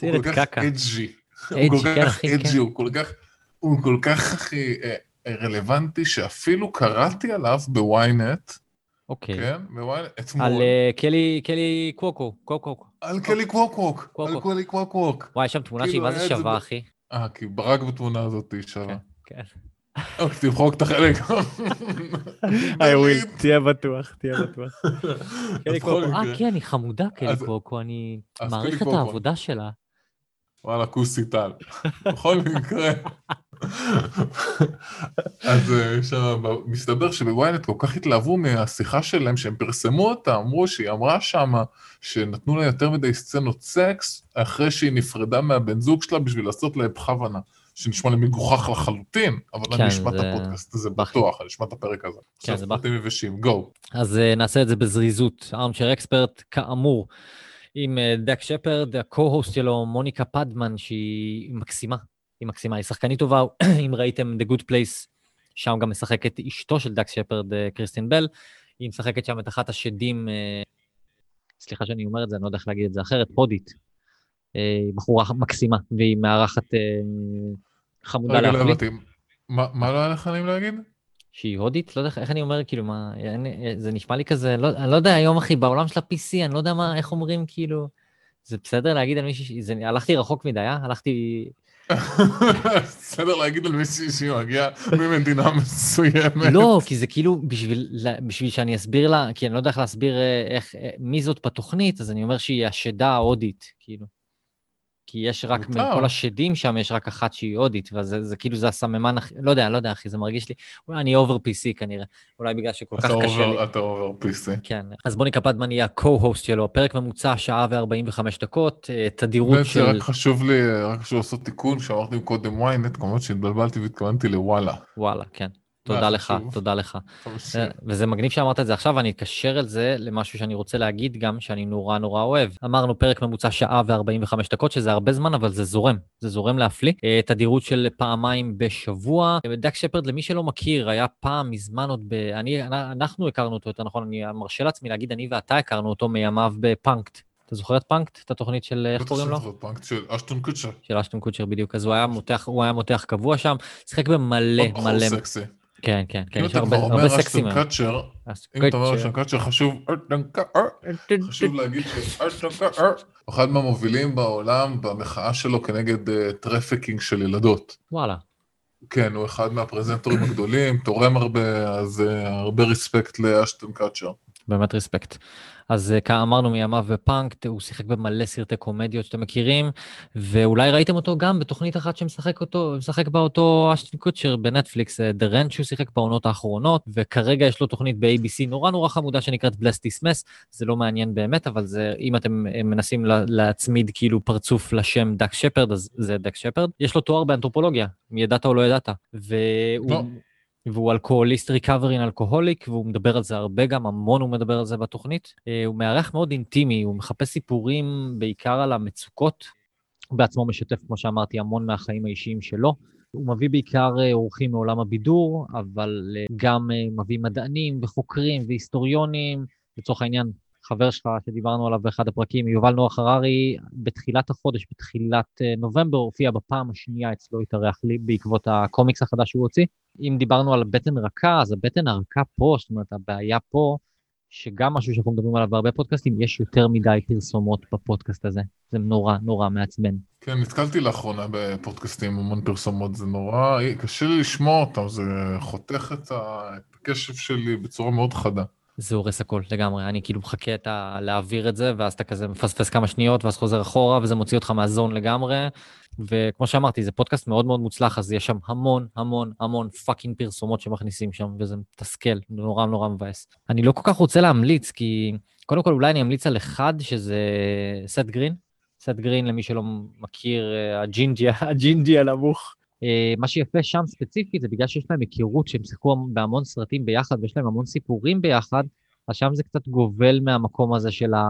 הוא כל כך. אג'י. הוא אג'י, כל כך אחי. edgy, הוא כל כך... הוא כל כך הכי אה, רלוונטי, שאפילו קראתי עליו ב ynet, אוקיי. כן? על אתמול. אה, קלי, קלי קווקו, קוקו. על קלי קווקווק. על. קלי קווקווק. וואי, יש שם תמונה שהיא כאילו, מה זה זה שווה, אחי. אה, כי רק בתמונה הזאת היא שווה. כן. אוקיי, תמחוק את החלק. I will, תהיה בטוח, תהיה בטוח. קלי אה, כן, היא חמודה, קלי קוקו, אני מעריך את. העבודה שלה. וואלה, כוסי טל. בכל מקרה. אז אה, שם, מסתבר שבוויינט כל כך התלהבו מהשיחה שלהם, שהם פרסמו אותה, אמרו שהיא אמרה שמה שנתנו לה יותר מדי סצנות סקס, אחרי שהיא נפרדה מהבן זוג שלה בשביל לעשות לה בכוונה. שנשמע לי מגוחך לחלוטין, אבל כן, אני אשמע את זה- הפודקאסט הזה בכי. בטוח, אני אשמע את הפרק הזה. כן, זה עכשיו בכי. פרטים יבשים, גו. אז uh, נעשה את זה בזריזות. ארמצ'ר אקספרט, כאמור, עם uh, דק שפרד, ה-co-host שלו, מוניקה פדמן, שהיא מקסימה. היא מקסימה, היא שחקנית טובה, אם ראיתם The Good Place, שם גם משחקת אשתו של דק שפרד, uh, קריסטין בל. היא משחקת שם את אחת השדים, uh, סליחה שאני אומר את זה, אני לא יודע איך להגיד את זה אחרת, הודית. Uh, היא בחורה מקסימה, והיא מארחת חמודה לא להחליט. מה לא היה לך נעים להגיד? שהיא הודית? לא יודע איך- אני אומר, כאילו, מה, זה נשמע לי כזה, לא, אני לא יודע, היום, אחי, בעולם של ה-PC, אני לא יודע מה, איך אומרים, כאילו, זה בסדר להגיד על מישהי, הלכתי רחוק מדי, אה? הלכתי, בסדר להגיד על מישהי שהיא מגיעה ממדינה מסוימת. לא, כי זה כאילו, בשביל, בשביל שאני אסביר לה, כי אני לא יודע איך להסביר אה, איך, אה, מי זאת בתוכנית, אז אני אומר שהיא השדה ההודית, כאילו. כי יש רק. מכל השדים שם, יש רק אחת שהיא הודית, וזה זה, כאילו, זה הסממן הכי, לא יודע, לא יודע, אחי, זה מרגיש לי, אולי אני over PC כנראה, אולי בגלל שכל כך קשה לי. עובר- אתה over PC. כן, אז מוניקה פדמן היא ה-co-host שלו, הפרק ממוצע שעה ו-45 דקות, אה, תדירות של... רק חשוב לי, רק חשוב לעשות תיקון, שאמרתי קודם ynet, כמובן שהתבלבלתי והתכוונתי לוואלה. וואלה, כן. תודה לך. תודה לך. אה, וזה מגניב שאמרת את זה עכשיו, ואני אקשר את זה למשהו שאני רוצה להגיד גם, שאני נורא נורא אוהב. אמרנו פרק ממוצע שעה ו-45 דקות, שזה הרבה זמן, אבל זה זורם, זה זורם להפליא. אה, תדירות של פעמיים בשבוע. אה, דק שפרד, למי שלא מכיר, היה פעם מזמן עוד ב... אני, אנחנו הכרנו אותו, יותר נכון, אני מרשה לעצמי להגיד, אני ואתה הכרנו אותו מימיו ב Punk'd. אתה זוכר את Punk'd? את התוכנית של, איך קוראים לו? שאני זוכר פאנק של אשטון קוצ'ר. של אשטון קוצ'ר בדיוק, אז הוא היה מותח, הוא היה מותח קבוע שם, שיחק במלא, עוד בחור מלא, כן, כן, כן, אם יש אתה הרבה כבר אומר סקסים אשטון היום. קוצ'ר, אשטון אם אתה אומר. אשטון קוצ'ר, חשוב קוצ'ר, חשוב להגיד שאשטון קוצ'ר, הוא אחד מהמובילים בעולם במחאה שלו כנגד אה, טרפקינג של ילדות. וואלה, כן, הוא אחד מהפרזנטורים הגדולים, תורם הרבה, אז אה, הרבה רספקט לאשטון קאצ'ר. באמת רספקט. אז אה, כאמרנו מימיו בפאנק, הוא שיחק במלא סרטי קומדיות שאתם מכירים, ואולי ראיתם אותו גם בתוכנית אחת שמשחק אותו, משחק בה אותו אשטון קוצ'ר בנטפליקס, אה, The Ranch שהוא שיחק בעונות האחרונות, וכרגע יש לו תוכנית ב-ABC נורא נורא חמודה שנקראת Bless This Mess, זה לא מעניין באמת, אבל זה, אם אתם אה, מנסים לה, להצמיד כאילו פרצוף לשם דק שפרד, אז זה דק שפרד. יש לו תואר באנתרופולוגיה, אם ידעת או לא ידעת, והוא... והוא אלכוהוליסט ריקאברין אלכוהוליק, והוא מדבר על זה הרבה גם, המון הוא מדבר על זה בתוכנית. אה, הוא מארח מאוד אינטימי, הוא מחפש סיפורים בעיקר על המצוקות. הוא בעצמו משתף, כמו שאמרתי, המון מהחיים האישיים שלו. הוא מביא בעיקר אה, אורחים מעולם הבידור, אבל אה, גם מביא מדענים וחוקרים והיסטוריונים. לצורך העניין, חבר שלך שדיברנו עליו באחד הפרקים, יובל נוח הררי, בתחילת החודש, בתחילת נובמבר, הופיע בפעם השנייה אצלו התארח לי בעקבות הקומיקס החדש שהוא הוציא. אם דיברנו על בטן רכה, אז הבטן הרכה פה, זאת אומרת, הבעיה פה, שגם משהו שאנחנו מדברים עליו בהרבה פודקאסטים, יש יותר מדי פרסומות בפודקאסט הזה. זה נורא נורא מעצבן. כן, נתקלתי לאחרונה בפודקאסטים עם המון פרסומות, זה נורא, קשה לי לשמוע אותם, זה חותך את הקשב שלי בצורה מאוד חדה. זה הורס הכל לגמרי, אני כאילו מחכה את ה... להעביר את זה, ואז אתה כזה מפספס כמה שניות, ואז חוזר אחורה, וזה מוציא אותך מהזון לגמרי. וכמו שאמרתי, זה פודקאסט מאוד מאוד מוצלח, אז יש שם המון המון המון fucking פרסומות שמכניסים שם, וזה מתסכל, נורא נורא מבאס. אני לא כל כך רוצה להמליץ, כי קודם כל אולי אני אמליץ על אחד, שזה סט גרין. סט גרין, למי שלא מכיר, אה, הג'ינג'י, הג'ינג'י הנמוך. אה, מה שיפה שם ספציפית זה בגלל שיש להם היכרות שהם שיחקו בהמון סרטים ביחד ויש להם המון סיפורים ביחד, אז שם זה קצת גובל מהמקום הזה של ה...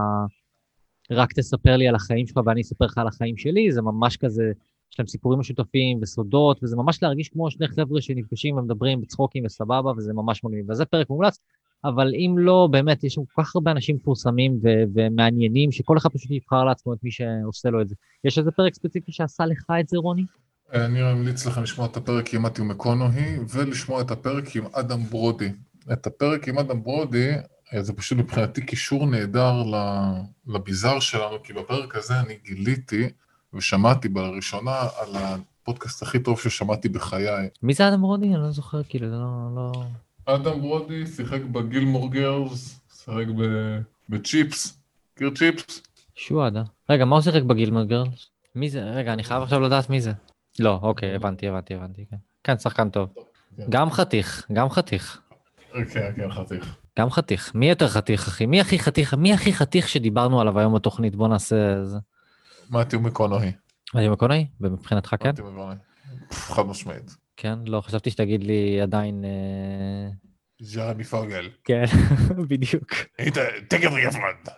רק תספר לי על החיים שלך ואני אספר לך על החיים שלי, זה ממש כזה, יש להם סיפורים משותפים וסודות, וזה ממש להרגיש כמו שני חבר'ה שנפגשים ומדברים בצחוקים וסבבה, וזה ממש מגניב. וזה פרק מומלץ, אבל אם לא, באמת, יש שם כל כך הרבה אנשים מפורסמים ו- ומעניינים, שכל אחד פשוט יבחר לעצמו את מי שעושה לו את זה. יש איזה פרק ספציפי שעשה לך את זה, רוני? אני ממליץ לכם לשמוע את הפרק עם מתיו מקונוהי, ולשמוע את הפרק עם אדם ברודי. את הפרק עם אדם ברודי, זה פשוט מבחינתי קישור נהדר לביזאר שלנו, כי בפרק הזה אני גיליתי ושמעתי בראשונה על הפודקאסט הכי טוב ששמעתי בחיי. מי זה אדם רודי? אני לא זוכר, כאילו, זה לא... לא... אדם ברודי שיחק בגילמור גרלס, שיחק ב- בצ'יפס. מכיר צ'יפס? שועדה. רגע, מה הוא שיחק בגילמור גרלס? מי זה? רגע, אני חייב עכשיו לדעת מי זה. לא, אוקיי, הבנתי, הבנתי, הבנתי, כן. כן, שחקן טוב. כן. גם חתיך, גם חתיך. כן, כן, חתיך. גם חתיך. מי יותר חתיך, אחי? מי הכי חתיך? מי הכי חתיך שדיברנו עליו היום בתוכנית? בוא נעשה... זה. מתיו מקונוהי. אני מקונאי? ומבחינתך כן? מתיו מקונוהי. פff, חד משמעית. כן? לא, חשבתי שתגיד לי עדיין... אה, ג'רמי פוגל. כן, בדיוק. היית, תכף גפלנד.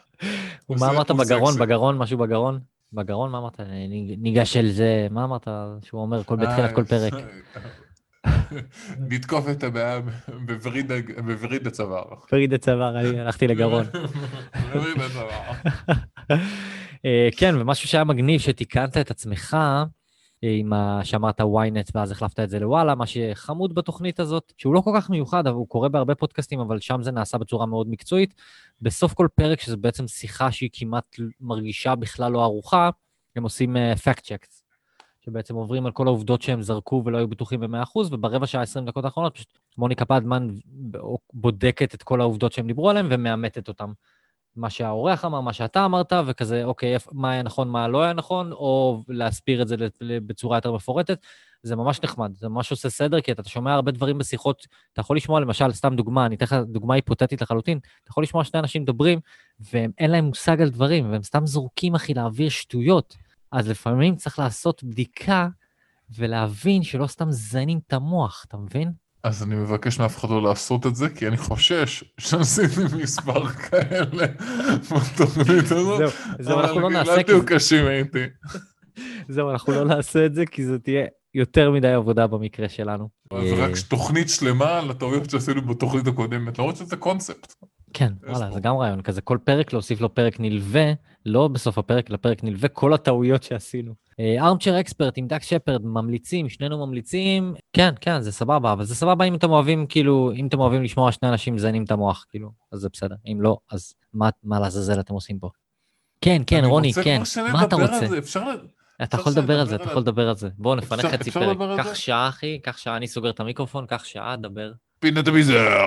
מה אמרת הוא בגרון? בגרון? משהו בגרון? בגרון? מה אמרת? ניג- ניגש אל זה, מה אמרת שהוא אומר כל בתחילת כל פרק? לתקוף את הבעיה בווריד הג- בווריד הצוואר. הצוואר, אני הלכתי לגרון. בווריד הצוואר. אה, כן, ומשהו שהיה מגניב, שתיקנת את עצמך אה, עם ה... שאמרת ynet ואז החלפת את זה לוואלה, מה שחמוד בתוכנית הזאת, שהוא לא כל כך מיוחד, אבל הוא קורה בהרבה פודקאסטים, אבל שם זה נעשה בצורה מאוד מקצועית. בסוף כל פרק, שזה בעצם שיחה שהיא כמעט מרגישה בכלל לא ערוכה, הם עושים אה, fact checks, שבעצם עוברים על כל העובדות שהם זרקו ולא היו בטוחים ב-100%, וברבע שעה, 20 דקות האחרונות, פשוט מוניקה פדמן בודקת את כל העובדות שהם דיברו עליהן ומאמתת אותן. מה שהאורח אמר, מה שאתה אמרת, וכזה, אוקיי, מה היה נכון, מה לא היה נכון, או להסביר את זה בצורה יותר מפורטת. זה ממש נחמד, זה ממש עושה סדר, כי אתה שומע הרבה דברים בשיחות, אתה יכול לשמוע, למשל, סתם דוגמה, אני אתן לך דוגמה היפותטית לחלוטין, אתה יכול לשמוע שני אנשים מדברים, ואין להם מושג על דברים, והם סתם זורקים, אחי, לאוויר שטויות. אז לפעמים צריך לעשות בדיקה ולהבין שלא סתם זיינים את המוח, אתה מבין? אז אני מבקש מאף אחד לא לעשות את זה, כי אני חושש שעשיתי מספר כאלה בתוכנית הזאת. זהו, זהו, אנחנו לא נעשה, אבל גילדו קשים הייתי. זהו, אנחנו לא נעשה את זה, כי זו תהיה יותר מדי עבודה במקרה שלנו. אז אה, רק תוכנית שלמה על הטעויות שעשינו בתוכנית הקודמת, למרות שזה קונספט. כן, וואלה. זה גם רעיון כזה, כל פרק להוסיף לו פרק נלווה, לא בסוף הפרק, אלא פרק נלווה, כל הטעויות שעשינו. ארמצ'ר אקספרט עם דק שפרד, ממליצים, שנינו ממליצים, כן, כן, זה סבבה, אבל זה סבבה אם אתם אוהבים, כאילו, אם אתם אוהבים לשמוע שני אנשים מזיינים את המוח, כאילו, אז זה בסדר. אם לא, אז מה, מה לעזאזל אתם עושים פה? כן, כן, רוני, כן, מה אתה רוצה? זה, אפשר... ל- אתה יכול לדבר על זה, אתה יכול לדבר על זה. בואו נפנה חצי פרק. קח? שעה, אחי, קח שעה, אני סוגר את המיקרופון, קח שעה, דבר. פינת הביזר.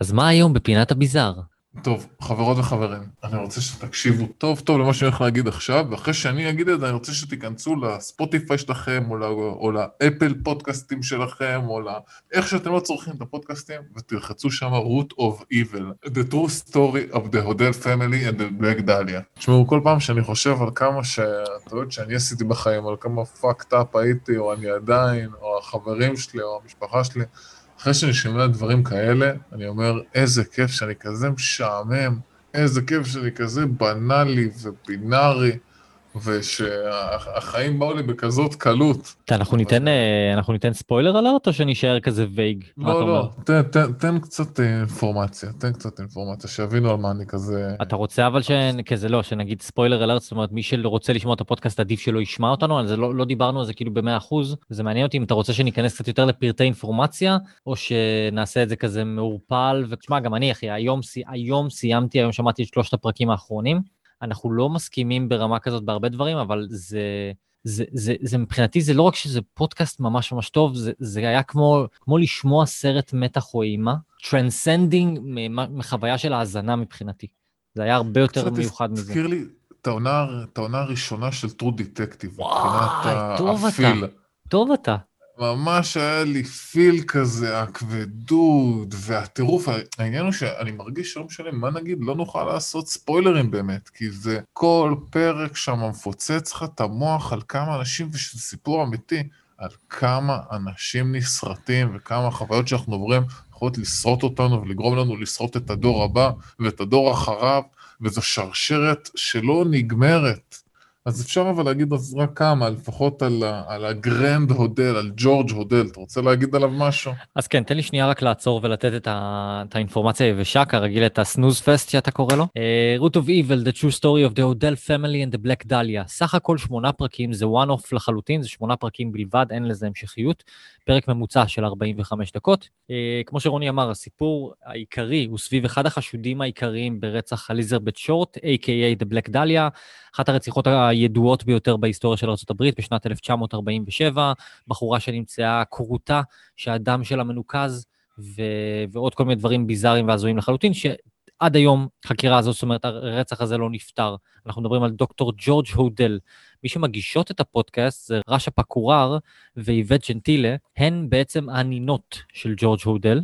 אז מה היום בפינת הביזאר? טוב, חברות וחברים, אני רוצה שתקשיבו טוב טוב למה שאני הולך להגיד עכשיו, ואחרי שאני אגיד את זה, אני רוצה שתיכנסו לספוטיפיי שלכם, או, לא, או לאפל פודקאסטים שלכם, או לא... איך שאתם לא צורכים את הפודקאסטים, ותלחצו שם root of evil, the true story of the Hodel family and the black dahlia. תשמעו, כל פעם שאני חושב על כמה שהטעויות שאני עשיתי בחיים, על כמה fucked up הייתי, או אני עדיין, או החברים שלי, או המשפחה שלי, אחרי שאני שומע דברים כאלה, אני אומר, איזה כיף שאני כזה משעמם, איזה כיף שאני כזה בנאלי ובינארי, ושהחיים באו לי בכזאת קלות. אנחנו ניתן, אה, אנחנו ניתן ספוילר אלרט או שנישאר כזה וייג? לא? לא, תן, תן, תן קצת אה, אינפורמציה, תן קצת אינפורמציה, שיבינו על מה אני כזה... אתה רוצה אבל שכזה לא, שנגיד ספוילר אלרט, זאת אומרת מי שרוצה לשמוע את הפודקאסט עדיף שלא ישמע אותנו, על זה לא, לא דיברנו על זה כאילו במאה אחוז, זה מעניין אותי אם אתה רוצה שניכנס קצת יותר לפרטי אינפורמציה, או שנעשה את זה כזה מעורפל, ותשמע גם אני אחי, היום, היום סיימתי, היום שמעתי את שלושת הפרקים האחרונים, אנחנו לא מסכימים ברמה כזאת בהרבה דברים, אבל זה... זה, זה, זה מבחינתי, זה לא רק שזה פודקאסט ממש ממש טוב, זה, זה היה כמו, כמו לשמוע סרט מתח או אימה, transcending מחוויה של האזנה מבחינתי. זה היה הרבה יותר מיוחד מזה. תזכיר לי את העונה הראשונה של True Detective, וואי, טוב אתה. ה feel. טוב אתה. ממש היה לי פיל כזה, הכבדות והטירוף. העניין הוא שאני מרגיש שלא משנה מה נגיד, לא נוכל לעשות ספוילרים באמת, כי זה כל פרק שם מפוצץ לך את המוח על כמה אנשים, ושזה סיפור אמיתי, על כמה אנשים נסרטים וכמה חוויות שאנחנו עוברים יכולות לשרוט אותנו ולגרום לנו לשרוט את הדור הבא ואת הדור אחריו, וזו שרשרת שלא נגמרת. אז אפשר אבל להגיד אז רק כמה, לפחות על, על הגרנד הודל, על ג'ורג' הודל, אתה רוצה להגיד עליו משהו? אז כן, תן לי שנייה רק לעצור ולתת את, ה, את האינפורמציה היבשה, כרגיל את הסנוז פסט שאתה קורא לו. Uh, root of Evil, The True Story of the Hodel Family and the Black Dahlia. סך הכל שמונה פרקים, זה one off לחלוטין, זה שמונה פרקים בלבד, אין לזה המשכיות. פרק ממוצע של 45 דקות. Uh, כמו שרוני אמר, הסיפור העיקרי הוא סביב אחד החשודים העיקריים ברצח אליזרבט שורט, a.k.a. The Black Dahlia, אחת הרציחות הידועות ביותר בהיסטוריה של ארה"ב בשנת 1947, בחורה שנמצאה כרותה, שהדם שלה מנוקז, ו... ועוד כל מיני דברים ביזאריים והזויים לחלוטין, שעד היום חקירה הזאת, זאת אומרת, הרצח הזה לא נפתר. אנחנו מדברים על דוקטור ג'ורג' הודל. מי שמגישות את הפודקאסט זה רשא פקורר ואיבט ג'נטילה, הן בעצם הנינות של ג'ורג' הודל.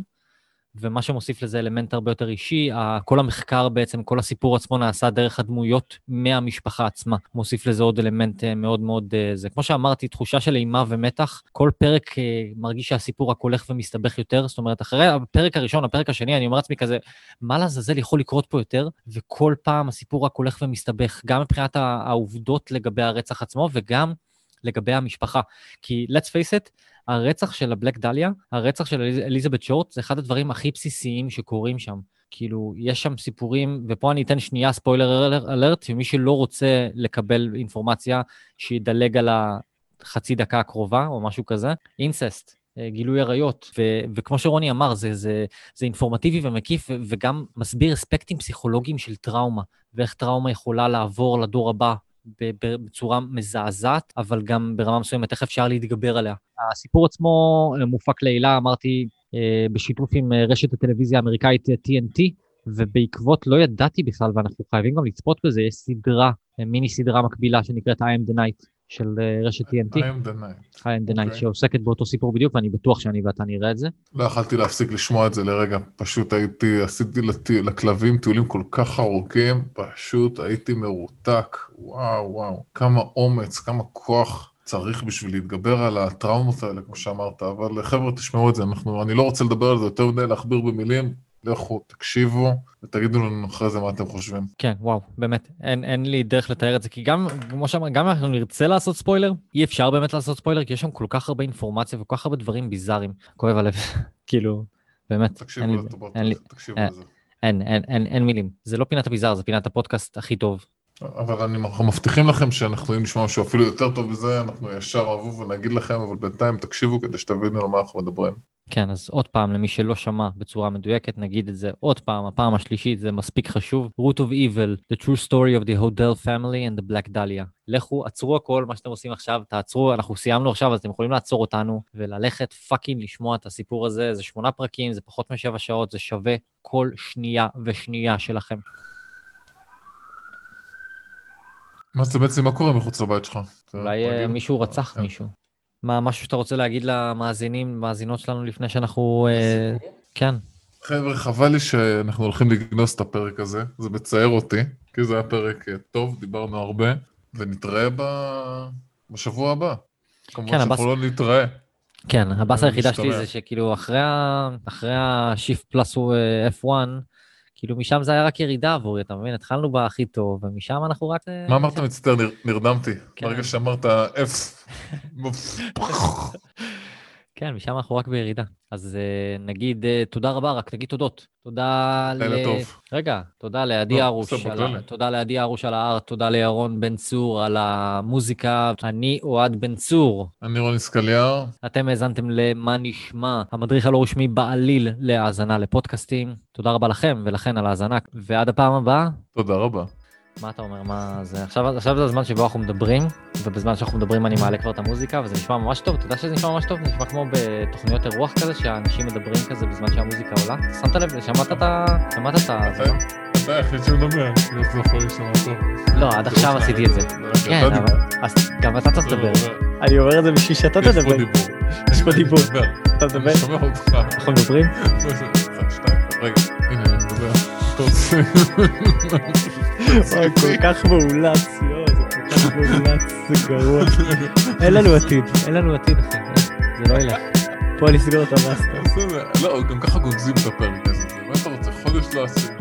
ומה שמוסיף לזה אלמנט הרבה יותר אישי, כל המחקר בעצם, כל הסיפור עצמו נעשה דרך הדמויות מהמשפחה עצמה. מוסיף לזה עוד אלמנט אה, מאוד מאוד, אה, זה כמו שאמרתי, תחושה של אימה ומתח. כל פרק אה, מרגיש שהסיפור רק הולך ומסתבך יותר, זאת אומרת, אחרי הפרק הראשון, הפרק השני, אני אומר לעצמי כזה, מה לעזאזל יכול לקרות פה יותר? וכל פעם הסיפור רק הולך ומסתבך, גם מבחינת העובדות לגבי הרצח עצמו וגם לגבי המשפחה. כי let's face it, הרצח של הבלק דליה, הרצח של אליזבת שורט, זה אחד הדברים הכי בסיסיים שקורים שם. כאילו, יש שם סיפורים, ופה אני אתן שנייה ספוילר אלרט, ומי שלא רוצה לקבל אינפורמציה, שידלג על החצי דקה הקרובה, או משהו כזה. אינססט, אה, גילוי עריות, ו- וכמו שרוני אמר, זה, זה, זה אינפורמטיבי ומקיף, וגם מסביר אספקטים פסיכולוגיים של טראומה, ואיך טראומה יכולה לעבור לדור הבא בצורה מזעזעת, אבל גם ברמה מסוימת איך אפשר להתגבר עליה. הסיפור עצמו אה, מופק לעילה, אמרתי, אה, בשיתוף עם אה, רשת הטלוויזיה האמריקאית TNT, ובעקבות, לא ידעתי בכלל, ואנחנו חייבים גם לצפות בזה, יש סדרה, מיני סדרה מקבילה שנקראת I am the night, של רשת TNT. I am the night. I am the night, okay. שעוסקת באותו סיפור בדיוק, ואני בטוח שאני ואתה נראה את זה. לא יכלתי להפסיק לשמוע את זה לרגע, פשוט הייתי, עשיתי לת... לכלבים טיולים כל כך ארוכים, פשוט הייתי מרותק, וואו וואו, כמה אומץ, כמה כוח. צריך בשביל להתגבר על הטראומות האלה, כמו שאמרת, אבל חבר'ה, תשמעו את זה, אנחנו, אני לא רוצה לדבר על זה יותר מדי, להכביר במילים, לכו, תקשיבו, ותגידו לנו אחרי זה מה אתם חושבים. כן, וואו, באמת, אין, אין לי דרך לתאר את זה, כי גם, כמו שאמר, גם אם אנחנו נרצה לעשות ספוילר, אי אפשר באמת לעשות ספוילר, כי יש שם כל כך הרבה אינפורמציה וכל כך הרבה דברים ביזאריים. כואב הלב, כאילו, באמת, תקשיבו אין, לטובות, אין, תקשיבו אין, לזה. אין, אין, אין, אין מילים. זה לא פינת הביזאר, זה פינת הפודקאסט הכי טוב אבל אני, אנחנו מבטיחים לכם שאנחנו לשמוע משהו אפילו יותר טוב מזה, אנחנו ישר אהבו ונגיד לכם, אבל בינתיים תקשיבו כדי שתבינו על מה אנחנו מדברים. כן, אז עוד פעם, למי שלא שמע בצורה מדויקת, נגיד את זה עוד פעם, הפעם השלישית, זה מספיק חשוב. root of evil, the true story of the Hodel family and the black dahlia. לכו, עצרו הכל, מה שאתם עושים עכשיו, תעצרו, אנחנו סיימנו עכשיו, אז אתם יכולים לעצור אותנו וללכת פאקינג לשמוע את הסיפור הזה. זה שמונה פרקים, זה פחות משבע שעות, זה שווה כל שנייה ושנייה שלכם. מה זה בעצם, מה קורה מחוץ לבית שלך? אולי אה, מישהו רצח כן. מישהו. מה, משהו שאתה רוצה להגיד למאזינים, מאזינות שלנו לפני שאנחנו... אה, כן. חבר'ה, חבל לי שאנחנו הולכים לגנוס את הפרק הזה, זה מצער אותי, כי זה היה פרק אה, טוב, דיברנו הרבה, ונתראה ב... בשבוע הבא. כמובן כן, שאנחנו הבס... לא נתראה. כן, הבאסה היחידה שלי זה שכאילו אחרי, ה... אחרי השיפט פלוס F1, כאילו משם זה היה רק ירידה עבורי, אתה מבין? התחלנו בהכי טוב, ומשם אנחנו רק... מה אמרת מצטער? נרדמתי. כן. ברגע שאמרת F... כן, משם אנחנו רק בירידה. אז uh, נגיד uh, תודה רבה, רק נגיד תודות. תודה ל... לילה טוב. רגע, תודה לעדי לא, ארוש. תודה לעדי ארוש על הארט, תודה לירון בן צור על המוזיקה. אני אוהד בן צור. אני רוני סקליאר. אתם האזנתם ל"מה נשמע", המדריך הלא רשמי בעליל להאזנה לפודקאסטים. תודה רבה לכם ולכן על ההאזנה, ועד הפעם הבאה. תודה רבה. מה אתה אומר? מה זה? עכשיו, עכשיו זה הזמן שבו אנחנו מדברים, ובזמן שאנחנו מדברים אני מעלה כבר את המוזיקה, וזה נשמע ממש טוב. אתה יודע שזה נשמע ממש טוב? זה נשמע כמו בתוכניות אירוח כזה, שאנשים מדברים כזה בזמן שהמוזיקה עולה. שמת לב? שמעת את ה... שמעת את ה... לא? אתה היחיד שמדבר, כאילו זה יכול להישמע טוב. לא, עד עכשיו עשיתי את זה. כן, אבל... אז גם אתה צריך לדבר. אני אומר את זה בשביל שאתה יש פה תדבר. דיבור. יש פה דיבור. אתה מדבר? אני שומע אותך. אנחנו מדברים? רגע, הנה אני מדבר. וואי, כל כך מאולץ, יואו, זה כל כך מאולץ, זה גרוע. אין לנו עתיד, אין לנו עתיד, אחי. זה לא ילך. פה לסגור את המאסטר. לא, גם ככה גונזים את הפרק הזה. מה אתה רוצה? חודש לא עשינו.